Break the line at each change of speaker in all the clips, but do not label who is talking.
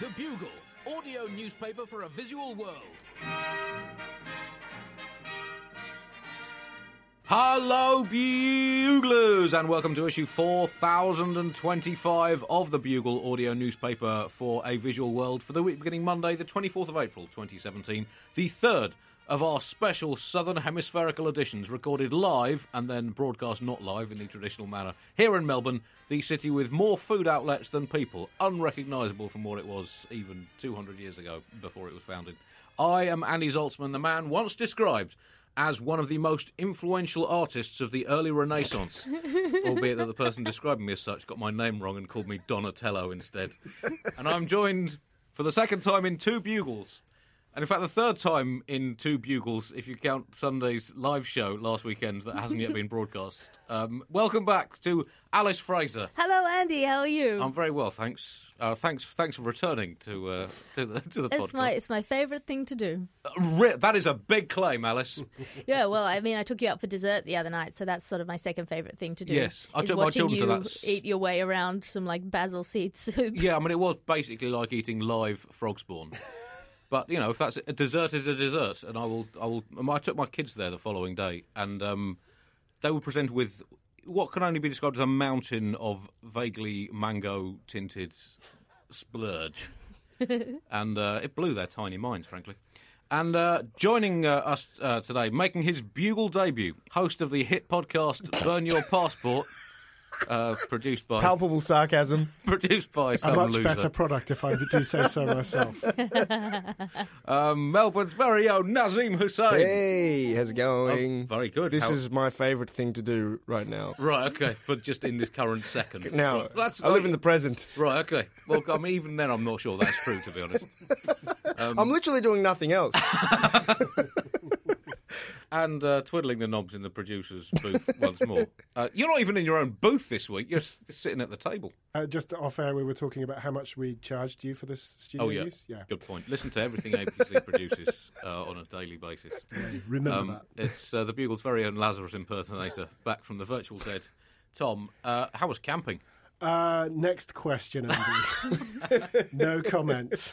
The Bugle, audio newspaper for a visual world.
Hello, Buglers, and welcome to issue 4025 of the Bugle audio newspaper for a visual world for the week beginning Monday, the 24th of April 2017, the third of our special Southern Hemispherical editions, recorded live and then broadcast not live in the traditional manner here in Melbourne, the city with more food outlets than people, unrecognisable from what it was even 200 years ago before it was founded. I am Andy Zaltzman, the man once described as one of the most influential artists of the early Renaissance, albeit that the person describing me as such got my name wrong and called me Donatello instead. And I'm joined for the second time in two bugles. And in fact, the third time in two bugles, if you count Sunday's live show last weekend that hasn't yet been broadcast. Um, welcome back to Alice Fraser.
Hello, Andy. How are you?
I'm very well, thanks. Uh, thanks, thanks for returning to uh, to the to the
it's
podcast.
my it's my favourite thing to do.
Uh, re- that is a big claim, Alice.
Yeah, well, I mean, I took you out for dessert the other night, so that's sort of my second favourite thing to do.
Yes, I took my children to
you
that
eat your way around some like basil seed soup.
Yeah, I mean, it was basically like eating live frog spawn. But you know, if that's a dessert is a dessert, and I will, I will. I took my kids there the following day, and um, they were presented with what can only be described as a mountain of vaguely mango tinted splurge, and uh, it blew their tiny minds, frankly. And uh, joining uh, us uh, today, making his bugle debut, host of the hit podcast "Burn Your Passport," uh, produced by
Palpable sarcasm.
produced by
a much
loser.
better product if I do say so myself.
Um, Melbourne's very own Nazeem Hussain.
Hey, how's it going?
Oh, very good.
This
How-
is my favourite thing to do right now.
Right, okay, but just in this current second.
Now,
Right, that's,
I live in the present.
Right, okay. Well, I mean, even then, I'm not sure that's true, to be honest. Um,
I'm literally doing nothing else.
And uh, twiddling the knobs in the producer's booth once more. Uh, you're not even in your own booth this week. You're s- sitting at the table.
Uh, just off air, we were talking about how much we charged you for this studio
Oh, yeah.
use. Yeah,
Good point. Listen to everything ABC produces uh, on a daily basis.
remember
Um,
that.
it's uh, the Bugle's very own Lazarus impersonator, back from the virtual dead. Tom, uh, how was camping?
Uh, next question, Andy. no comment.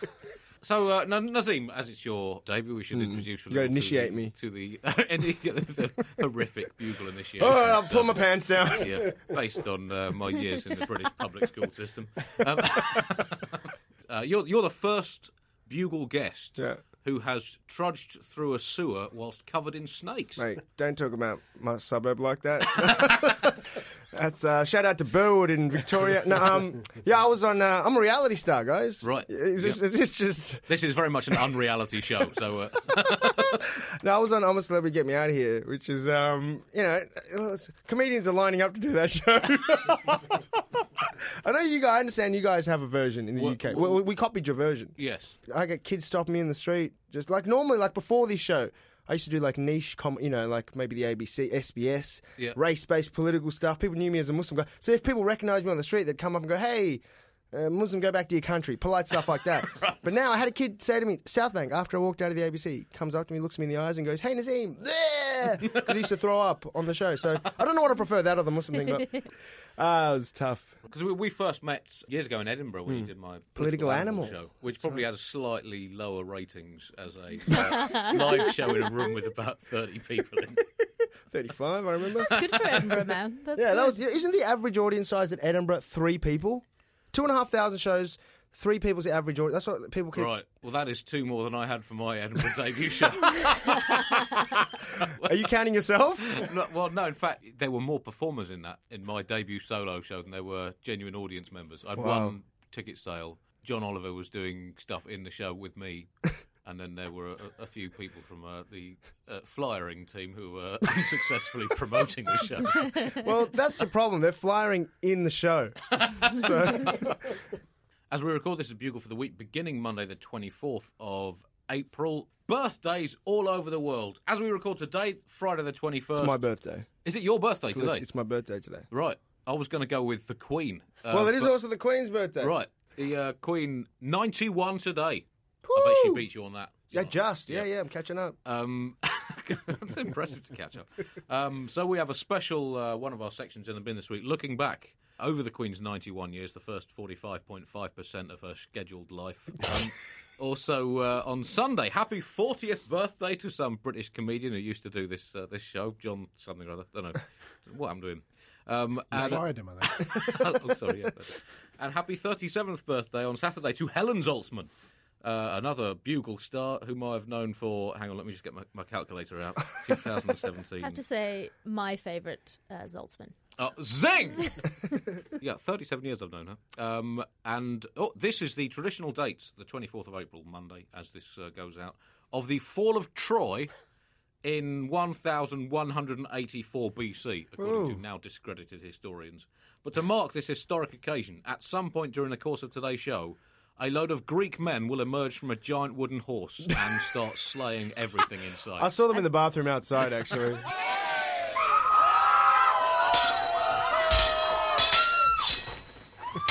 So, uh, Na- Nazeem, as it's your debut, we should introduce
Hmm. You gotta
to
initiate
the,
me.
to the, the horrific bugle initiation.
oh, I'll pull my pants down.
yeah, based on uh, my years in the British public school system. Um, uh, you're, you're the first bugle guest
Yeah.
Who has trudged through a sewer whilst covered in snakes.
Mate, don't talk about my suburb like that. That's uh, shout out to Burwood in Victoria. No, um, yeah, I was on. Uh, I'm a reality star, guys.
Right.
Is this, is this just?
This is very much an unreality show, so uh,
No, I was on I'm a Celebrity, Get Me Out of Here, which is, um, you know, comedians are lining up to do that show. I know you guys. I understand you guys have a version in the
What-
UK. Well, we, we copied your version.
yes.
I get kids stopping me in the street, just like normally, like before this show. I used to do like niche, com- you know, like maybe the ABC, SBS,
Yeah.
race-based political stuff. People knew me as a Muslim guy, so if people recognised me on the street, they'd come up and go, "Hey, uh, Muslim, go back to your country." Polite stuff like that. But now I had a kid say to me, Southbank, after I walked out of the ABC, comes up to me, looks me in the eyes, and goes, "Hey, Nazeem," because he used to throw up on the show. So I don't know what I prefer, that or the Muslim thing, but ah, it was tough.
Because we, we first met years ago in Edinburgh when you did my
Hmm. Political Animal.
show, which probably has slightly lower ratings as a uh, live show in a room with about thirty people in.
Thirty-five, I remember.
It's good for Edinburgh, man. That's
Yeah,
good.
that was. Isn't the average audience size at Edinburgh three people? Two and a half thousand shows, three people's the average audience. That's what people keep.
Right. Well, that is two more than I had for my Edinburgh debut show.
Are you counting yourself?
no, well, no. In fact, there were more performers in that in my debut solo show than there were genuine audience members. I'd
Wow.
won ticket sale. John Oliver was doing stuff in the show with me. And then there were a, a few people from uh, the uh, flyering team who were unsuccessfully promoting the show.
well, that's the problem. They're flying in the show. So
As we record, this is Bugle for the week beginning Monday, the 24th of April. Birthdays all over the world. As we record today, Friday the 21st.
it's my birthday.
Is it your birthday
It's,
today?
it's my birthday today.
Right. I was going to go with the Queen. Uh,
well, it is
but-
also the Queen's birthday.
Right. The uh, Queen, 91 today. I bet she
Woo!
beat you on that.
Yeah, just yeah, yeah. I'm catching up.
Um, that's impressive to catch up. Um, so we have a special uh, one of our sections in the bin this week, looking back over the Queen's 91 years, the first 45.5% of her scheduled life. Um, also uh, on Sunday, happy 40th birthday to some British comedian who used to do this uh, this show, John something or other. I don't know what happened to him. Um,
You
and,
fired him, I think.
oh, sorry, yeah. And happy 37th birthday on Saturday to Helen Zaltzman, uh, another bugle star whom I've known for. Hang on, let me just get my, my calculator out. 2017.
I have to say, my favourite uh, Zaltzman.
Uh, zing! yeah, 37 years I've known her. Um, and oh, this is the traditional date, the 24th of April, Monday, as this uh, goes out, of the fall of Troy in 1184 BC, according to now discredited historians. But to mark this historic occasion, at some point during the course of today's show, a load of Greek men will emerge from a giant wooden horse and start slaying everything in sight.
I saw them in the bathroom outside, actually.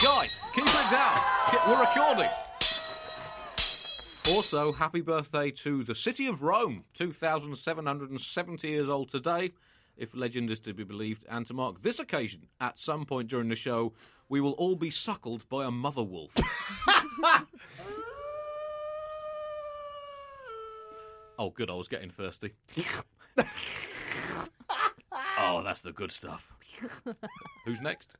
Guys, keep it down. We're recording. Also, happy birthday to the city of Rome, 2,770 years old today, if legend is to be believed. And to mark this occasion, at some point during the show, we will all be suckled by a mother wolf. oh, good, I was getting thirsty. oh, that's the good stuff. Who's next?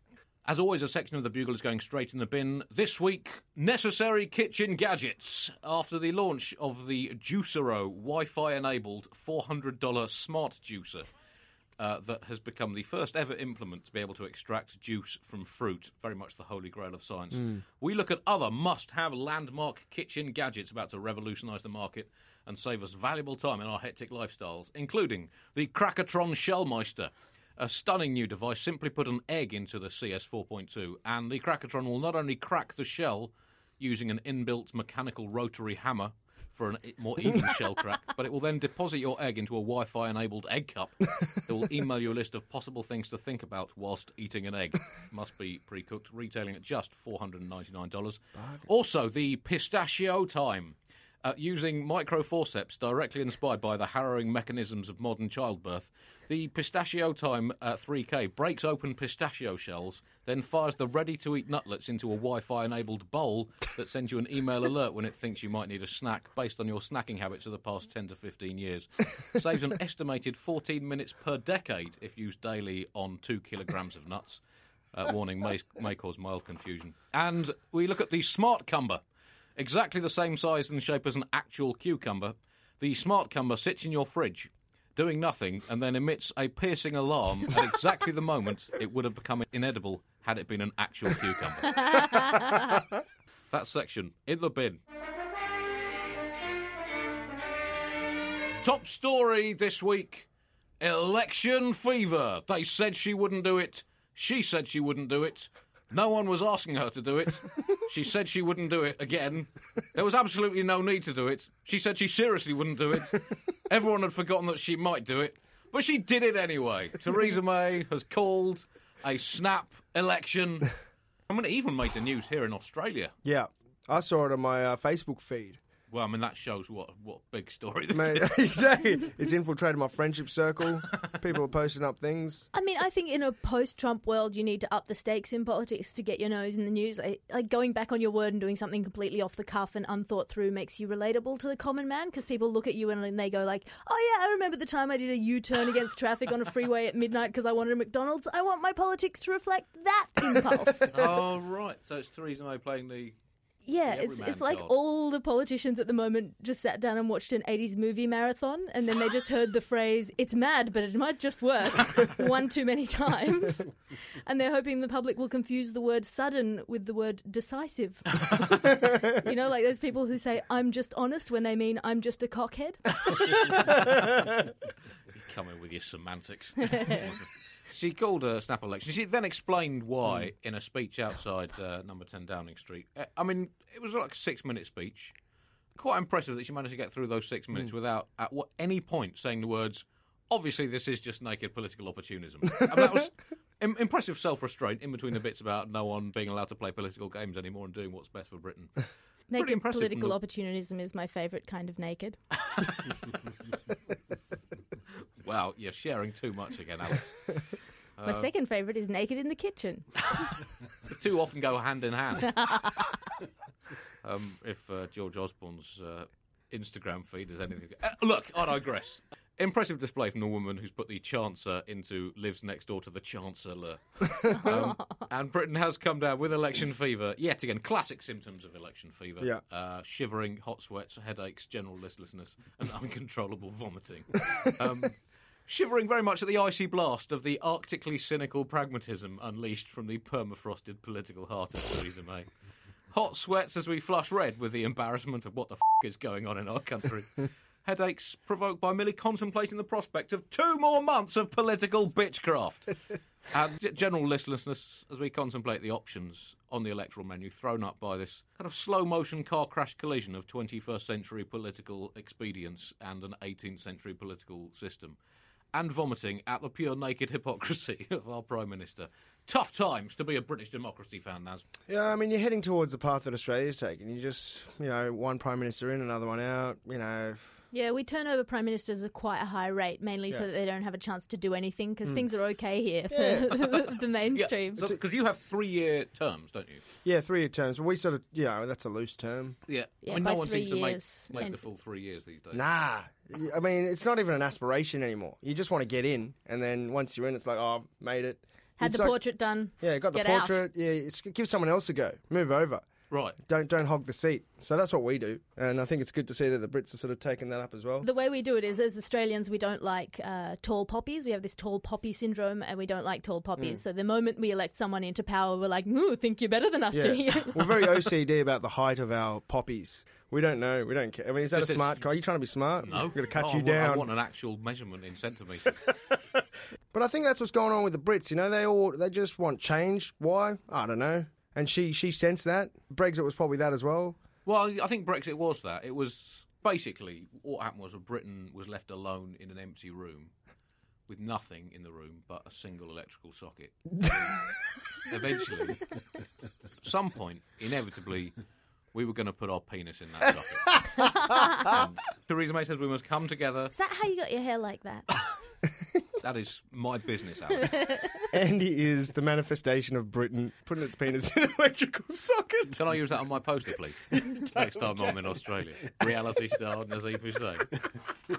As always, a section of the Bugle is going straight in the bin. This week, necessary kitchen gadgets. After the launch of the Juicero Wi Fi enabled $400 smart juicer uh, that has become the first ever implement to be able to extract juice from fruit, very much the holy grail of science. We look at other must have landmark kitchen gadgets about to revolutionise the market and save us valuable time in our hectic lifestyles, including the Krakatron Shellmeister. A stunning new device. Simply put an egg into the CS 4.2, and the Krakatron will not only crack the shell using an inbuilt mechanical rotary hammer for a more even shell crack, but it will then deposit your egg into a Wi Fi enabled egg cup. It will email you a list of possible things to think about whilst eating an egg. Must be pre cooked, retailing at just $499. Also, the pistachio time. Uh, using microforceps directly inspired by the harrowing mechanisms of modern childbirth, the Pistachio Time uh, 3K breaks open pistachio shells, then fires the ready to eat nutlets into a Wi Fi enabled bowl that sends you an email alert when it thinks you might need a snack based on your snacking habits of the past 10 to 15 years. Saves an estimated 14 minutes per decade if used daily on 2 kilograms of nuts. Uh, warning may, may cause mild confusion. And we look at the Smart Cumber. Exactly the same size and shape as an actual cucumber, the Smart Cumber sits in your fridge, doing nothing, and then emits a piercing alarm at exactly the moment it would have become inedible had it been an actual cucumber. that section in the bin. Top story this week election fever. They said she wouldn't do it. She said she wouldn't do it. No one was asking her to do it. She said she wouldn't do it again. There was absolutely no need to do it. She said she seriously wouldn't do it. Everyone had forgotten that she might do it. But she did it anyway. Theresa May has called a snap election. I mean, it even made the news here in Australia.
Yeah. I saw it on my uh, Facebook feed.
Well, I mean, that shows what what big story this
Mate,
is.
exactly. It's infiltrated my friendship circle. People are posting up things.
I mean, I think in a post-Trump world, you need to up the stakes in politics to get your nose in the news. I, like going back on your word and doing something completely off the cuff and unthought through makes you relatable to the common man because people look at you and, and they go like, "Oh yeah, I remember the time I did a U-turn against traffic on a freeway at midnight because I wanted a McDonald's. I want my politics to reflect that impulse."
oh, right. So it's Theresa May playing the.
Yeah, it's it's like all the politicians at the moment just sat down and watched an 80s movie marathon and then they just heard the phrase it's mad but it might just work one too many times and they're hoping the public will confuse the word sudden with the word decisive. you know like those people who say I'm just honest when they mean I'm just a cockhead.
Come in with your semantics. She called a snap election. She then explained why in a speech outside uh, number 10 Downing Street. Uh, I mean, it was like a six minute speech. Quite impressive that she managed to get through those six minutes without at what, any point saying the words, obviously, this is just naked political opportunism. and that was im- impressive self restraint in between the bits about no one being allowed to play political games anymore and doing what's best for Britain.
Naked
impressive from
political
the-
opportunism is my favourite kind of naked.
Wow, you're sharing too much again, Alex.
My second favourite is Naked in the Kitchen.
The two often go hand in hand. um, if uh, George Osborne's uh, Instagram feed is anything. Uh, look, I digress. Impressive display from the woman who's put the Chancellor into lives next door to the Chancellor. Um, and Britain has come down with election fever. Yet again, classic symptoms of election fever.
Yeah.
Uh, shivering, hot sweats, headaches, general listlessness, and uncontrollable vomiting. Um, shivering very much at the icy blast of the arctically cynical pragmatism unleashed from the permafrosted political heart of Theresa May. Hot sweats as we flush red with the embarrassment of what the f- is going on in our country. Headaches provoked by merely contemplating the prospect of two more months of political bitchcraft. and general listlessness as we contemplate the options on the electoral menu thrown up by this kind of slow motion car crash collision of 21st century political expedience and an 18th century political system. And vomiting at the pure naked hypocrisy of our Prime Minister. Tough times to be a British democracy fan, Naz.
Yeah, I mean, you're heading towards the path that Australia's taking. You just, you know, one prime minister in, another one out. You know,
Yeah, we turn over prime ministers at quite a high rate, mainly so that they don't have a chance to do anything because hmm. things are okay here for the mainstream.
Because you have three year terms, don't you?
yeah, three-year terms. But we sort of, you know, that's a loose term.
Yeah.
Yeah,
I mean,
by
no one
three
seems to make,
years.
make the full three years these days.
Nah, I mean, it's not even an aspiration anymore. You just want to get in, and then once you're in, it's like, oh, I've made it.
Had
It's
the
like-
portrait done.
Yeah, got the
Get out.
portrait. Yeah, it's, give someone else a go. Move over.
Right.
Don't don't hog the seat. So that's what we do, and I think it's good to see that the Brits are sort of taking that up as well.
The way we do it is, as Australians, we don't like uh, tall poppies. We have this tall poppy syndrome, and we don't like tall poppies. So the moment we elect someone into power, we're like, "Ooh, think you're better than us, do you?"
We're very OCD about the height of our poppies. We don't know. We don't care. I mean, is that
Just
a smart car? Are you trying to be smart?
No.
I'm going to cut
Oh,
you
I want- I want an actual measurement in centimetres.
But I think that's what's going on with the Brits. You know, they all they just want change. Why? I don't know. And she she sensed that. Brexit was probably that as well.
well, I think Brexit was that. It was basically what happened was that Britain was left alone in an empty room with nothing in the room but a single electrical socket. Eventually, at some point, inevitably, we were going to put our penis in that socket. and Theresa May says we must come together.
is that how you got your hair like that?
That is my business, Alan.
Andy is the manifestation of Britain putting its penis in an electrical socket.
Can I use that on my poster, please? Next time I'm in Australia. Reality star Nazeem Hussain.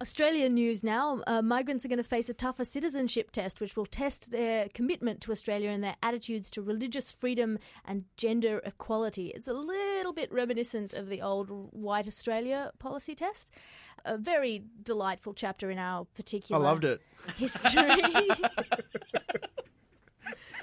Australian news now. Uh, migrants are going to face a tougher citizenship test, which will test their commitment to Australia and their attitudes to religious freedom and gender equality. It's a little bit reminiscent of the old White Australia policy test. A very delightful chapter in our particular.
I loved it.
history.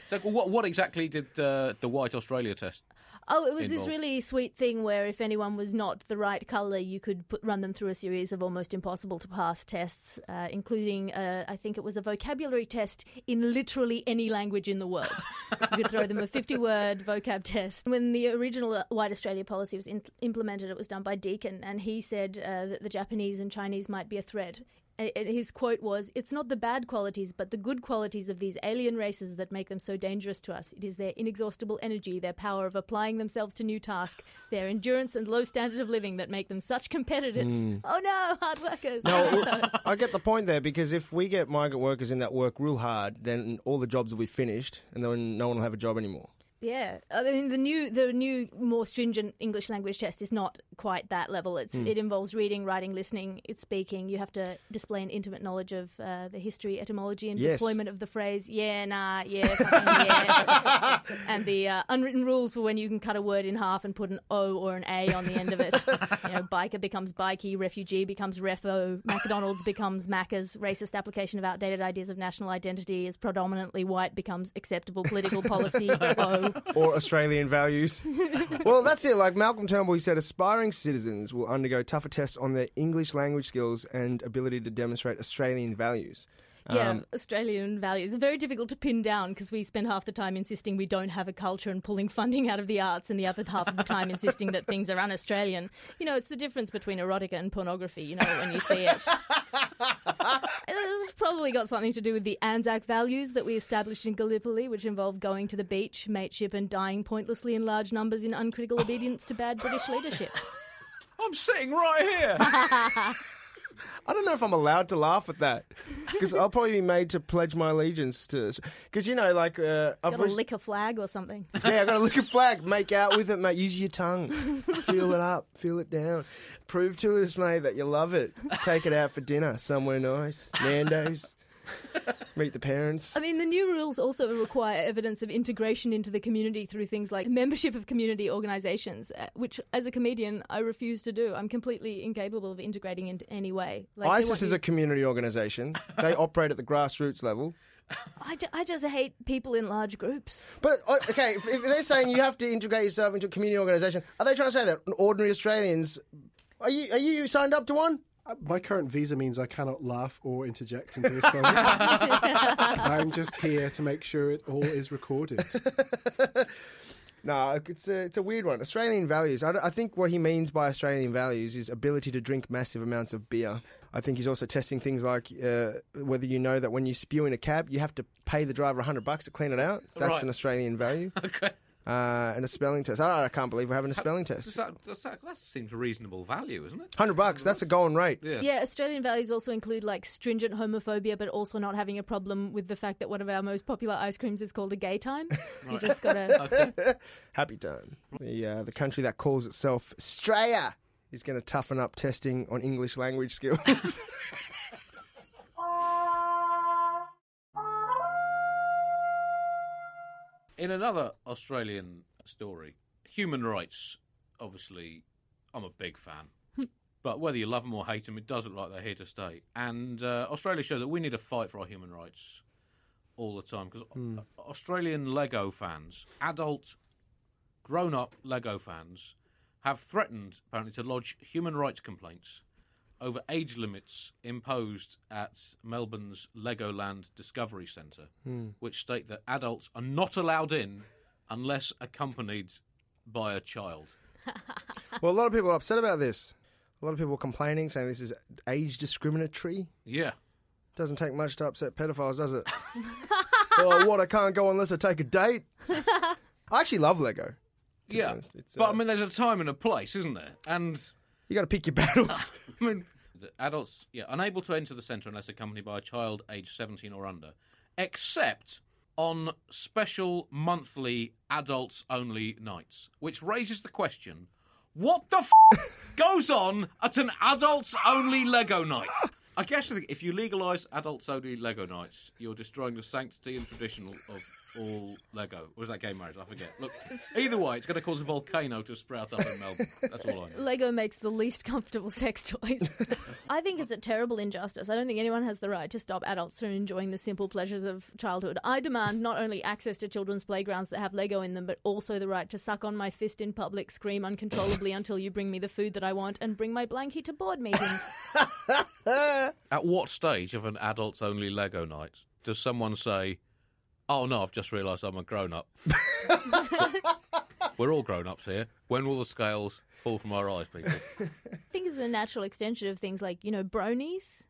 So, what, what exactly did uh, the White Australia test?
Oh, it was this really sweet thing where if anyone was not the right colour, you could put, run them through a series of almost impossible to pass tests, uh, including, uh, I think it was a vocabulary test in literally any language in the world. you could throw them a 50 word vocab test. When the original uh, White Australia policy was in- implemented, it was done by Deakin, and he said uh, that the Japanese and Chinese might be a threat. And his quote was, It's not the bad qualities, but the good qualities of these alien races that make them so dangerous to us. It is their inexhaustible energy, their power of applying themselves to new tasks, their endurance and low standard of living that make them such competitors. Hmm. Oh no, hard workers.
No, I get the point there because if we get migrant workers in that work real hard, then all the jobs will be finished, and then no one will have a job anymore.
Yeah, I mean the new the new more stringent English language test is not quite that level. It's it involves reading, writing, listening, it's speaking. You have to display an intimate knowledge of uh, the history, etymology, and
Yes.
deployment of the phrase "yeah, nah, yeah, yeah," and the uh, unwritten rules for when you can cut a word in half and put an O or an A on the end of it. you know, biker becomes bikey, refugee becomes refo, McDonald's becomes Macca's, racist application of outdated ideas of national identity is predominantly white becomes acceptable political policy. O.
or Australian values. well, that's it. Like Malcolm Turnbull, he said, aspiring citizens will undergo tougher tests on their English language skills and ability to demonstrate Australian values.
Yeah,
Um,
Australian values. are very difficult to pin down because we spend half the time insisting we don't have a culture and pulling funding out of the arts, and the other half of the time insisting that things are un Australian. You know, it's the difference between erotica and pornography, you know, when you see it. It's probably got something to do with the Anzac values that we established in Gallipoli, which involve going to the beach, mateship, and dying pointlessly in large numbers in uncritical obedience to bad British leadership.
I'm sitting right here.
I don't know if I'm allowed to laugh at that because I'll probably be made to pledge my allegiance to. Because you know, like uh, I've
Gotta
rec-
lick a flag or something.
yeah, I got to lick a flag, make out with it, mate. Use your tongue, feel it up, feel it down. Prove to us, mate, that you love it. Take it out for dinner somewhere nice, Nando's. Meet the parents.
I mean, the new rules also require evidence of integration into the community through things like membership of community organisations, uh, which, as a comedian, I refuse to do. I'm completely incapable of integrating in any way. Like,
ISIS is
you-
a community organisation. They operate at the grassroots level.
I, ju- I just hate people in large groups.
But uh, okay, if, if they're saying you have to integrate yourself into a community organisation, are they trying to say that ordinary Australians? Are you are you signed up to one?
My current visa means I cannot laugh or interject into this program. I'm just here to make sure it all is recorded.
No, it's a it's a weird one. Australian values. I, I think what he means by Australian values is ability to drink massive amounts of beer. I think he's also testing things like uh, whether you know that when you spew in a cab, you have to pay the driver hundred bucks to clean it out. That's
Right.
an Australian value.
Okay.
Uh, and a spelling test. I, I can't believe we're having a spelling
Does
test.
that, does that, that seems reasonable value, isn't it?
Hundred bucks. That's a going rate.
Yeah.
Yeah, Australian values also include like stringent homophobia, but also not having a problem with the fact that one of our most popular ice creams is called a gay time. You just gotta.
Happy time. The uh, the country that calls itself Australia is going to toughen up testing on English language skills.
In another Australian story, human rights, obviously, I'm a big fan. but whether you love them or hate them, it does look like they're here to stay. And uh, Australia showed that we need to fight for our human rights all the time because Australian Lego fans, adult, grown up Lego fans, have threatened apparently to lodge human rights complaints over age limits imposed at Melbourne's Legoland Discovery Centre, which state that adults are not allowed in unless accompanied by a child.
well, a lot of people are upset about this. A lot of people are complaining, saying this is age discriminatory.
Yeah.
Doesn't take much to upset pedophiles, does it? oh, what? I can't go unless I take a date. I actually love Lego.
yeah. but
uh,
I mean, there's a time and a place, isn't there? And
You got to pick your battles.
I mean, the adults, yeah, unable to enter the centre unless accompanied by a child aged 17 or under, except on special monthly adults only nights, which raises the question what the f- goes on at an adults only Lego night? I guess if you legalise adults only Lego nights, you're destroying the sanctity and tradition of all Lego. Or is that gay marriage? I forget. Look, either way, it's going to cause a volcano to sprout up in Melbourne. That's all I know.
Lego makes the least comfortable sex toys. I think it's a terrible injustice. I don't think anyone has the right to stop adults from enjoying the simple pleasures of childhood. I demand not only access to children's playgrounds that have Lego in them, but also the right to suck on my fist in public, scream uncontrollably until you bring me the food that I want, and bring my blankie to board meetings.
At what stage of an adults only Lego night does someone say, Oh no, I've just realised I'm a grown up? We're all grown ups here. When will the scales fall from our eyes, people?
I think it's a natural extension of things like, you know, bronies,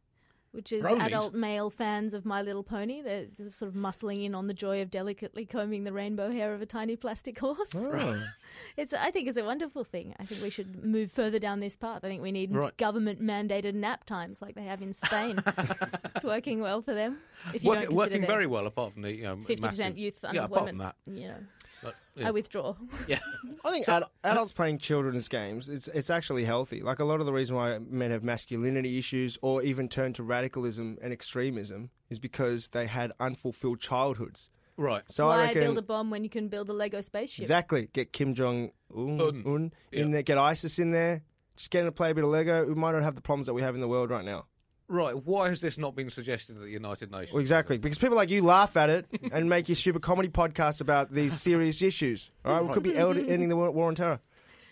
which is
Bronies?
adult male fans of My Little Pony. They're, sort of muscling in on the joy of delicately combing the rainbow hair of a tiny plastic horse.
Oh.
It's, I think it's a wonderful thing. I think we should move further down this path. I think we need
Right.
government mandated nap times like they have in Spain. it's working well for them. If you
Work-
don't
working very well, apart from the you know,
50%
massive-
youth
Yeah, apart from
unemployment.
that.
You know,
But, yeah.
I withdraw.
yeah.
I think ad- uh, adults playing children's games, it's it's actually healthy. Like a lot of the reason why men have masculinity issues or even turn to radicalism and extremism is because they had unfulfilled childhoods.
Right.
So I
Why
reckon
build a bomb when you can build a Lego spaceship?
exactly get Kim Jong Un,
Un.
Un
Yeah.
in there, get ISIS in there. Just get him to play a bit of Lego. We might not have the problems that we have in the world right now.
Right. Why has this not been suggested at the United Nations?
Well, exactly, because people like you laugh at it and make your stupid comedy podcasts about these serious issues. All right, we could be ending the war, war on terror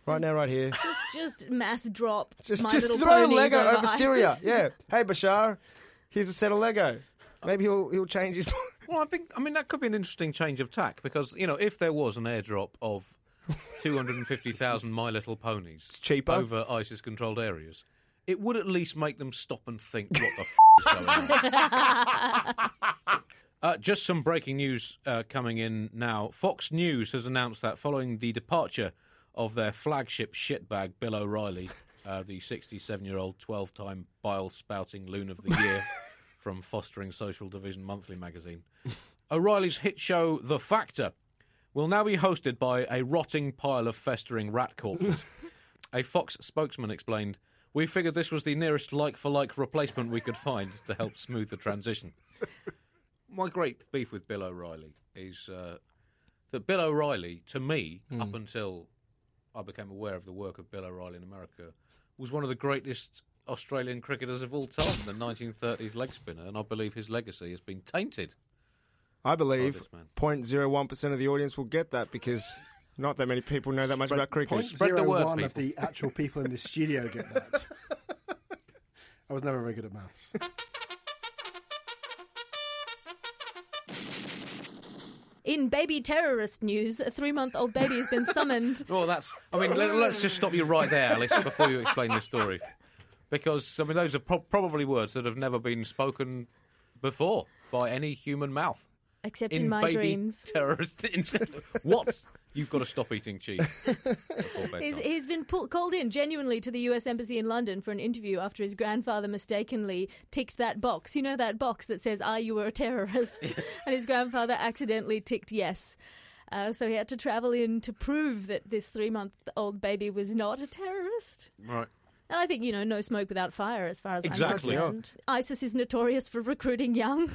right now, right here.
Just, just mass drop.
Just,
My
just
Little
throw
Ponies
Lego
over,
over Syria.
ISIS.
Yeah. Hey, Bashar, here's a set of Lego. Maybe he'll he'll change his.
Well, I think I mean that could be an interesting change of tack because you know if there was an airdrop of two hundred and fifty thousand My Little Ponies
cheaper.
over ISIS-controlled areas, it would at least make them stop and think what the f- is going on. Uh, just some breaking news uh, coming in now. Fox News has announced that following the departure of their flagship shitbag, Bill O'Reilly, uh, the 67-year-old 12-time bile-spouting loon of the year from Fostering Social Division Monthly magazine. O'Reilly's hit show The Factor will now be hosted by a rotting pile of festering rat corpses. a Fox spokesman explained, "We figured this was the nearest like-for-like replacement we could find to help smooth the transition." My great beef with Bill O'Reilly is uh, that Bill O'Reilly, to me, up until I became aware of the work of Bill O'Reilly in America, was one of the greatest Australian cricketers of all time, the 1930s leg spinner, and I believe his legacy has been tainted.
I believe 0.01% of the audience will get that because not that many people know that much about cricket.
Point
Spread the word,
one of the actual people in the studio get that. I was never very good at maths.
In baby terrorist news, a three-month-old baby has been summoned.
Oh, that's. I mean, let, us just stop you right there, Alice, before you explain the story, because I mean, those are pro- probably words that have never been spoken before by any human mouth.
Except in, my
baby
dreams.
terrorist. what? You've got to stop eating cheese.
He's, he's been pull, called in genuinely to the US Embassy in London for an interview after his grandfather mistakenly ticked that box. You know that box that says, Are you a terrorist? and his grandfather accidentally ticked yes. Uh, so he had to travel in to prove that this three month old baby was not a terrorist.
right.
And I think, you know, no smoke without fire as far as
Exactly.
I'm concerned. ISIS is notorious for recruiting young.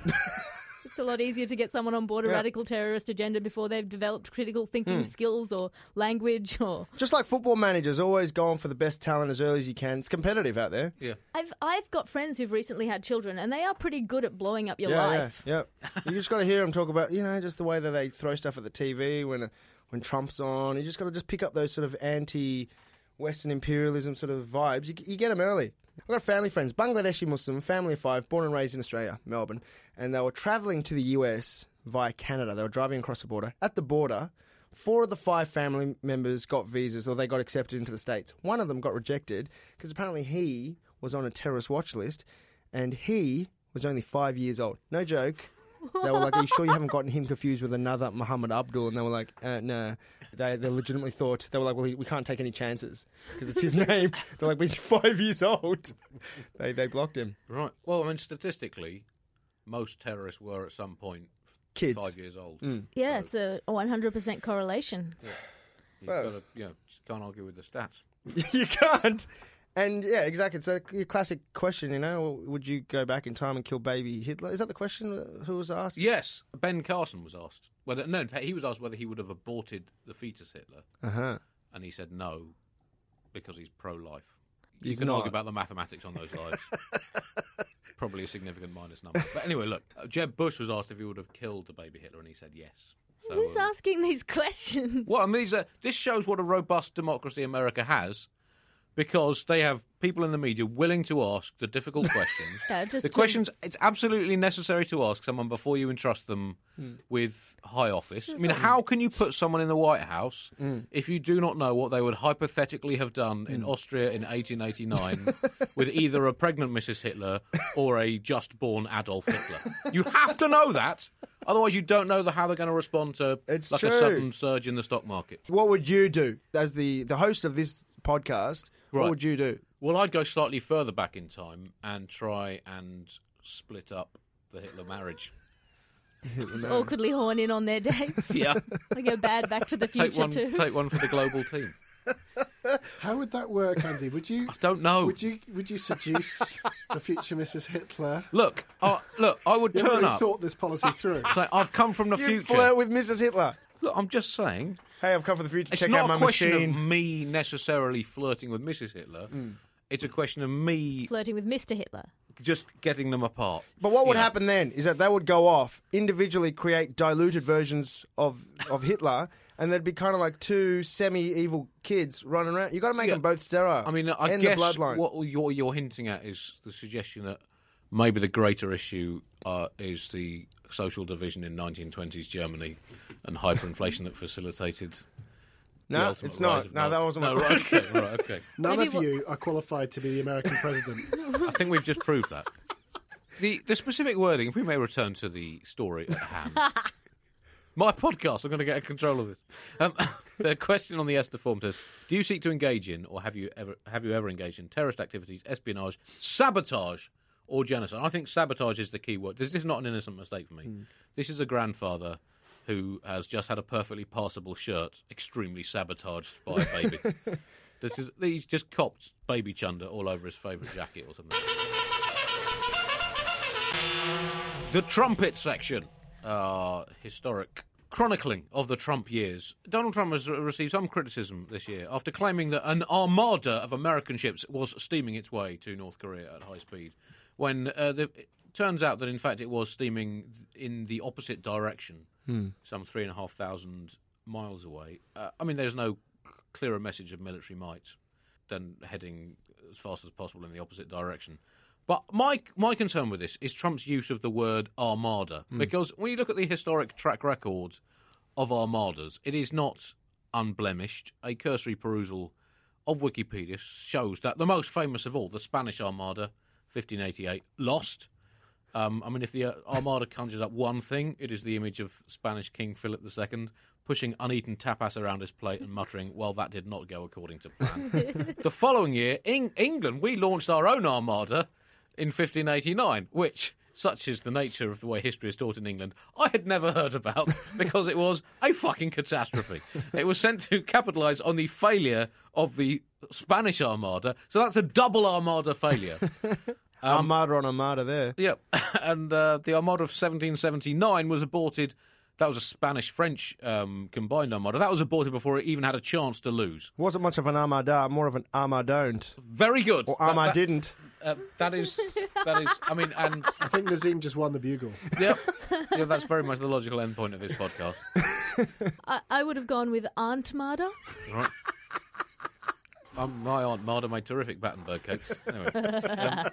It's a lot easier to get someone on board a
Yeah.
radical terrorist agenda before they've developed critical thinking hmm. skills or language or
Just like football managers, always going for the best talent as early as you can. It's competitive out there.
Yeah.
I've I've got friends who've recently had children, and they are pretty good at blowing up your
yeah,
life.
yeah, yeah. You just got to hear them talk about, you know, just the way that they throw stuff at the TV when when Trump's on. You just got to just pick up those sort of anti-Western imperialism sort of vibes. You, you get them early. I've got family friends, Bangladeshi Muslim, family of five, born and raised in Australia, Melbourne, and they were travelling to the US via Canada. They were driving across the border. At the border, four of the five family members got visas or they got accepted into the States. One of them got rejected because apparently he was on a terrorist watch list and he was only five years old. No joke. They were like, "Are you sure you haven't gotten him confused with another Muhammad Abdul?" And they were like, uh, "No." They they legitimately thought they were like, "Well, we can't take any chances because it's his name." They're like, "But "He's five years old." They they blocked him.
Right. Well, I mean, statistically, most terrorists were at some point
Kids.
five years old. Mm.
Yeah,
So
it's a 100% correlation.
you've
Well-
got to, you know, can't argue with the stats.
you can't. And yeah, exactly. It's a classic question, you know. Would you go back in time and kill baby Hitler? Is that the question uh, who was asked?
Yes, Ben Carson was asked whether. No, in fact, he was asked whether he would have aborted the fetus Hitler,
Uh huh.
and he said no because he's pro-life. You
He's
can
not.
argue about the mathematics on those lives. Probably a significant minus number. But anyway, look, uh, Jeb Bush was asked if he would have killed the baby Hitler, and he said yes. So,
Who's
um,
asking these questions?
Well, I mean, these are, this shows what a robust democracy America has, because they have people in the media willing to ask the difficult questions.
Yeah, just
the
to-
questions it's absolutely necessary to ask someone before you entrust them
Hmm.
with high office. I mean, how can you put someone in the White House
Hmm.
if you do not know what they would hypothetically have done in Austria in 1889 with either a pregnant Mrs. Hitler or a just born Adolf Hitler? You have to know that. Otherwise, you don't know the, how they're going to respond to
It's
like a sudden surge in the stock market.
What would you do as the the host of this podcast?
Right.
What would you do?
Well, I'd go slightly further back in time and try and split up the Hitler marriage.
Just awkwardly horn in on their dates.
Yeah,
They go bad Back to the
take
Future
one,
too.
take one for the global team.
How would that work, Andy? Would you
I don't know.
would you would you seduce the future Mrs. Hitler?
Look, uh, look, I would
You
turn
really
up.
thought this policy through.
Say, I've come from the
You
future.
flirt with Mrs. Hitler.
Look, I'm just saying.
Hey, I've come for the future.
It's
Check
not
out my
a question
machine.
of me necessarily flirting with Mrs. Hitler. Hmm. It's a question of me
Flirting with Mr. Hitler.
just getting them apart.
But what would
You know.
happen then is that they would go off individually, create diluted versions of of Hitler, and there'd be kind of like two semi-evil kids running around. You got to make
Yeah.
them both sterile.
I mean, I
End
guess
the bloodline.
what you're, you're hinting at is the suggestion that maybe the greater issue uh, is the social division in 1920s Germany and hyperinflation that facilitated.
no,
ultimate
it's
rise
not.
of
No, that wasn't
No, right, okay, right, okay.
None
Maybe
of
what-
you are qualified to be the American president.
I think we've just proved that. The the specific wording, if we may return to the story at hand, My podcast. I'm going to get control of this. Um, the question on the ESTA form says: Do you seek to engage in, or have you ever have you ever engaged in terrorist activities, espionage, sabotage, or genocide? I think sabotage is the key word. This is not an innocent mistake for me. This is a grandfather who has just had a perfectly passable shirt extremely sabotaged by a baby. this is he's just copped baby chunder all over his favourite jacket or something. The trumpet section, uh, historic chronicling of the Trump years. Donald Trump has received some criticism this year after claiming that an armada of American ships was steaming its way to North Korea at high speed, when uh, the, it turns out that in fact it was steaming in the opposite direction, some three and a half thousand miles away. Uh, I mean, there's no clearer message of military might than heading as fast as possible in the opposite direction. But my my concern with this is Trump's use of the word armada because when you look at the historic track record of armadas, it is not unblemished. A cursory perusal of Wikipedia shows that the most famous of all, the Spanish Armada, 1588, lost. Um, I mean, if the uh, Armada conjures up one thing, it is the image of Spanish King Philip II pushing uneaten tapas around his plate and muttering, "Well, that did not go according to plan." the following year, in England, we launched our own Armada in 1589, which, such is the nature of the way history is taught in England, I had never heard about because it was a fucking catastrophe. it was sent to capitalise on the failure of the Spanish Armada, so that's a double Armada failure.
armada on armada there.
Yep. And uh, the Armada of 1779 was aborted. That was a Spanish French um, combined Armada. That was aborted before it even had a chance to lose.
Wasn't much of an armada, more of an armadon't.
Very good.
Or
That-
armad
that-
didn't.
uh, that is. That is. I mean, and.
I think Nazeem just won the bugle.
Yep. Yeah, that's very much the logical end point of this podcast.
I, I would have gone with Aunt Marda.
Right. Um, my aunt Marda made terrific Battenberg cakes. Anyway, um,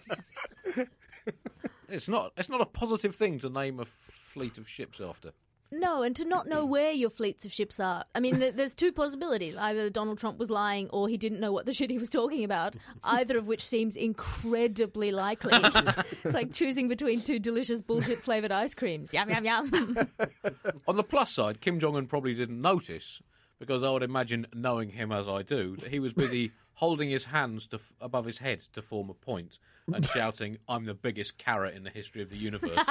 it's not. It's not a positive thing to name a fleet of ships after.
No, and to not know where your fleets of ships are. I mean, th- there's two possibilities. Either Donald Trump was lying or he didn't know what the shit he was talking about, either of which seems incredibly likely. it's like choosing between two delicious bullshit flavored ice creams. Yum, yum, yum.
On the plus side, Kim Jong Un probably didn't notice because I would imagine, knowing him as I do, that he was busy holding his hands to f- above his head to form a point and shouting, "I'm the biggest carrot in the history of the universe.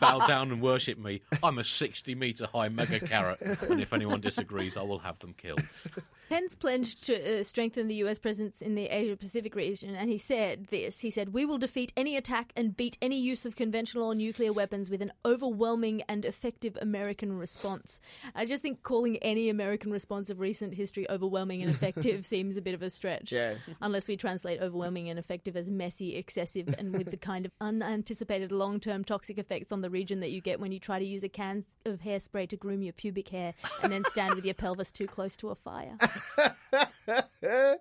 Bow down and worship me. I'm a 60 meter high mega carrot, and if anyone disagrees, I will have them killed."
Pence pledged to uh, strengthen the US presence in the Asia Pacific region, and he said this. He said, We will defeat any attack and beat any use of conventional or nuclear weapons with an overwhelming and effective American response. I just think calling any American response of recent history overwhelming and effective seems a bit of a stretch.
Yeah.
Unless we translate overwhelming and effective as messy, excessive, and with the kind of unanticipated long term toxic effects on the region that you get when you try to use a can of hairspray to groom your pubic hair and then stand with your pelvis too close to a fire.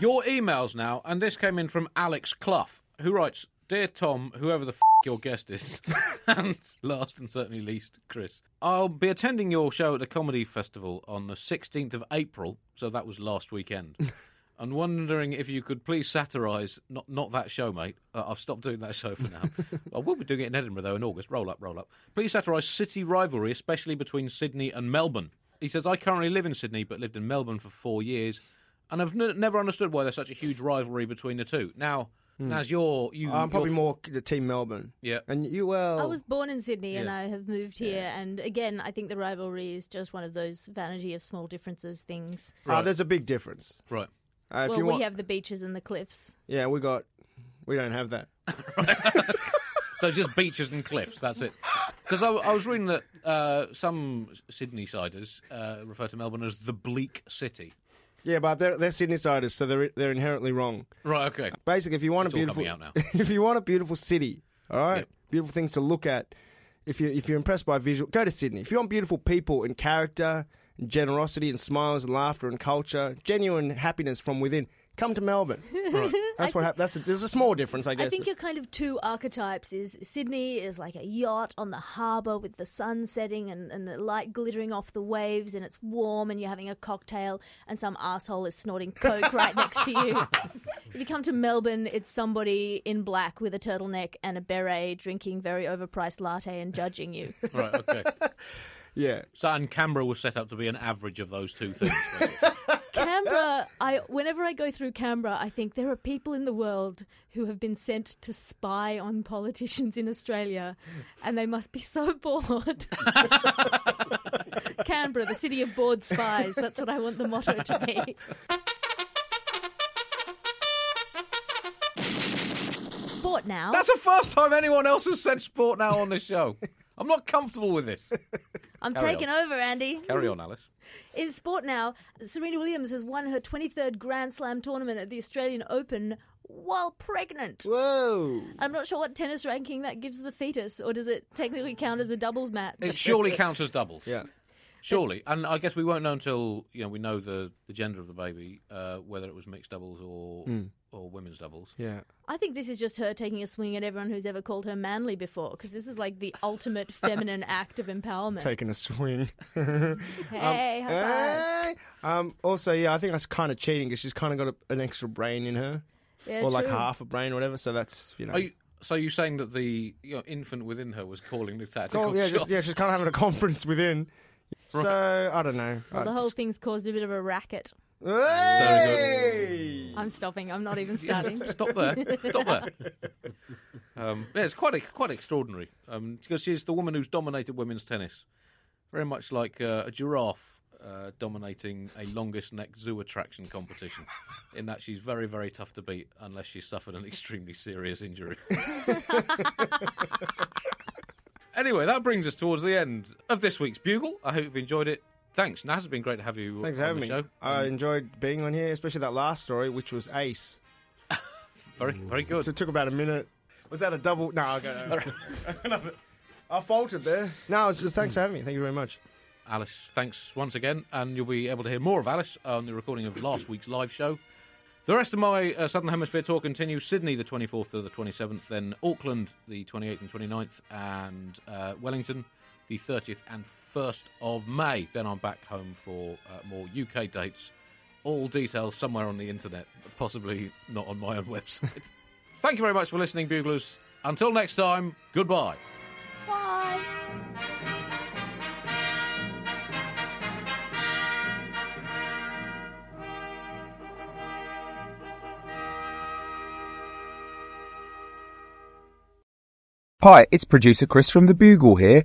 Your emails now, and this came in from Alex Clough, who writes, "Dear Tom, whoever the f- your guest is, and last and certainly least, Chris, I'll be attending your show at the comedy festival on the 16th of April, so that was last weekend." And wondering if you could please satirise not not that show, mate. Uh, I've stopped doing that show for now. I will be doing it in Edinburgh though in August. Roll up, roll up. Please satirise city rivalry, especially between Sydney and Melbourne. He says I currently live in Sydney, but lived in Melbourne for four years, and I've n- never understood why there's such a huge rivalry between the two. Now, as you're you,
I'm probably
you're-
more the team Melbourne.
Yeah.
And you, well.
I was born in Sydney and I have moved here. And again, I think the rivalry is just one of those vanity of small differences things.
Ah,
Right.
there's a big difference.
right.
Uh, if
well,
you
we
want,
have the beaches and the cliffs.
yeah, we got, we don't have that.
So just beaches and cliffs. That's it. Because I, I was reading that uh, some Sydney siders uh, refer to Melbourne as the bleak city.
Yeah, but they're they're Sydney siders, so they're they're inherently wrong.
Right. Okay.
Basically, if you want
It's
a beautiful,
out now.
if you want a beautiful city, all right,
Yep.
beautiful things to look at. If you if you're impressed by visual, go to Sydney. If you want beautiful people and character, and generosity and smiles and laughter and culture, genuine happiness from within, come to Melbourne.
Right.
That's what happens. That's a, there's a small difference, I guess.
I think your kind of two archetypes is Sydney is like a yacht on the harbour with the sun setting and, and the light glittering off the waves and it's warm and you're having a cocktail and some asshole is snorting coke right next to you. If you come to Melbourne, it's somebody in black with a turtleneck and a beret drinking very overpriced latte and judging you.
Right, okay.
Yeah.
So, and Canberra was set up to be an average of those two things.
Canberra, I whenever I go through Canberra, I think there are people in the world who have been sent to spy on politicians in Australia, and they must be so bored. Canberra, the city of bored spies. That's what I want the motto to be. Sport now.
That's the first time anyone else has said sport now on the show. I'm not comfortable with this.
I'm
carry
taking
on.
over, Andy.
Carry on, Alice.
In sport now, Serena Williams has won her 23rd Grand Slam tournament at the Australian Open while pregnant.
Whoa.
I'm not sure what tennis ranking that gives the fetus, or does it technically count as a doubles match?
It surely counts as doubles.
Yeah.
Surely, and I guess we won't know until you know we know the, the gender of the baby, uh, whether it was mixed doubles or or women's doubles.
Yeah.
I think this is just her taking a swing at everyone who's ever called her manly before, because this is like the ultimate feminine act of empowerment.
Taking a swing.
hey, high five.
Hey. Um, also, yeah, I think that's kind of cheating because she's kind of got a, an extra brain in her,
Yeah,
or like half a brain or whatever. So that's you know.
Are you, so you're saying that the you know, infant within her was calling the tactical
Oh, yeah,
shots?
just, yeah, she's kind of having a conference within. So I don't know.
Well,
I
the whole
just-
thing's caused a bit of a racket.
Hey!
I'm stopping. I'm not even starting.
Stop there. Stop there. Um, yeah, it's quite quite extraordinary um, because she's the woman who's dominated women's tennis, very much like uh, a giraffe uh, dominating a longest neck zoo attraction competition. in that she's very very tough to beat unless she's suffered an extremely serious injury. anyway, that brings us towards the end of this week's Bugle. I hope you've enjoyed it. Thanks, Naz. It's been great to have you
Thanks for
on
having
the
me.
show.
I enjoyed being on here, especially that last story, which was ace.
Very very good.
So it took about a minute. Was that a double? No, I'll go. I faltered there. No, it's just thanks for having me. Thank you very much.
Alice, thanks once again, and you'll be able to hear more of Alice on the recording of last week's live show. The rest of my uh, Southern Hemisphere tour continues Sydney the 24th to the 27th, then Auckland the 28th and 29th, and uh, Wellington the 30th and 1st of May. Then I'm back home for uh, more UK dates. All details somewhere on the internet, possibly not on my own website. Thank you very much for listening, Buglers. Until next time, goodbye.
Bye.
Hi, it's producer Chris from The Bugle here.